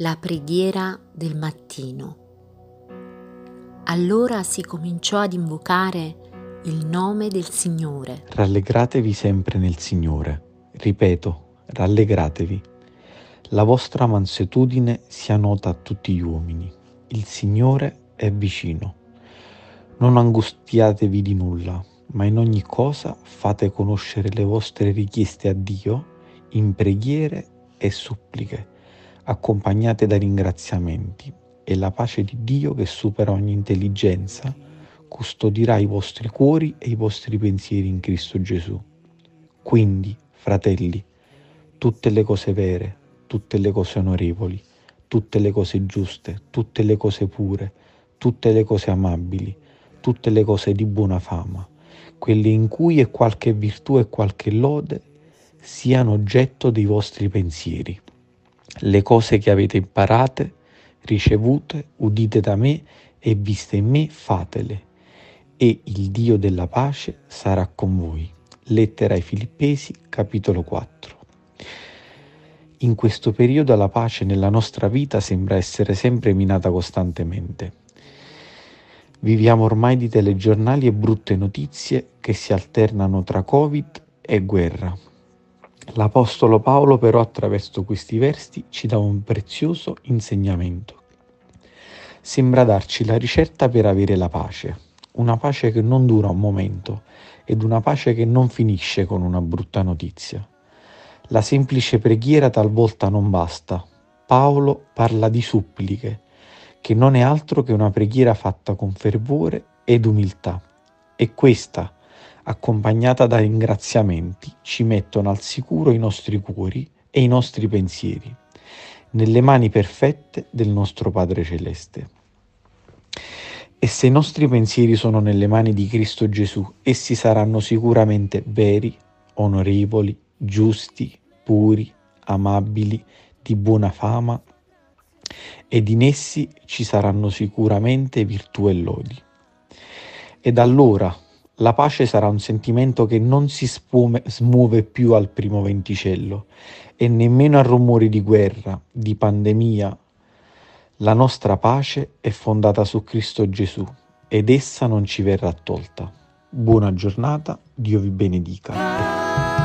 La preghiera del mattino. Allora si cominciò ad invocare il nome del Signore. Rallegratevi sempre nel Signore. Ripeto, rallegratevi. La vostra mansuetudine sia nota a tutti gli uomini. Il Signore è vicino. Non angustiatevi di nulla, ma in ogni cosa fate conoscere le vostre richieste a Dio in preghiere e suppliche, accompagnate da ringraziamenti, e la pace di Dio che supera ogni intelligenza custodirà i vostri cuori e i vostri pensieri in Cristo Gesù. Quindi, fratelli, tutte le cose vere, tutte le cose onorevoli, tutte le cose giuste, tutte le cose pure, tutte le cose amabili, tutte le cose di buona fama, quelle in cui è qualche virtù e qualche lode, siano oggetto dei vostri pensieri. Le cose che avete imparate, ricevute, udite da me e viste in me, fatele, e il Dio della pace sarà con voi. Lettera ai Filippesi, capitolo 4. In questo periodo la pace nella nostra vita sembra essere sempre minata costantemente. Viviamo ormai di telegiornali e brutte notizie che si alternano tra Covid e guerra. L'Apostolo Paolo però attraverso questi versi ci dà un prezioso insegnamento. Sembra darci la ricetta per avere la pace, una pace che non dura un momento ed una pace che non finisce con una brutta notizia. La semplice preghiera talvolta non basta. Paolo parla di suppliche, che non è altro che una preghiera fatta con fervore ed umiltà. E questa, accompagnata da ringraziamenti, ci mettono al sicuro i nostri cuori e i nostri pensieri, nelle mani perfette del nostro Padre Celeste. E se i nostri pensieri sono nelle mani di Cristo Gesù, essi saranno sicuramente veri, onorevoli, giusti, puri, amabili, di buona fama, ed in essi ci saranno sicuramente virtù e lodi. Ed allora la pace sarà un sentimento che non si spume, smuove più al primo venticello e nemmeno a rumori di guerra, di pandemia. La nostra pace è fondata su Cristo Gesù ed essa non ci verrà tolta. Buona giornata, Dio vi benedica.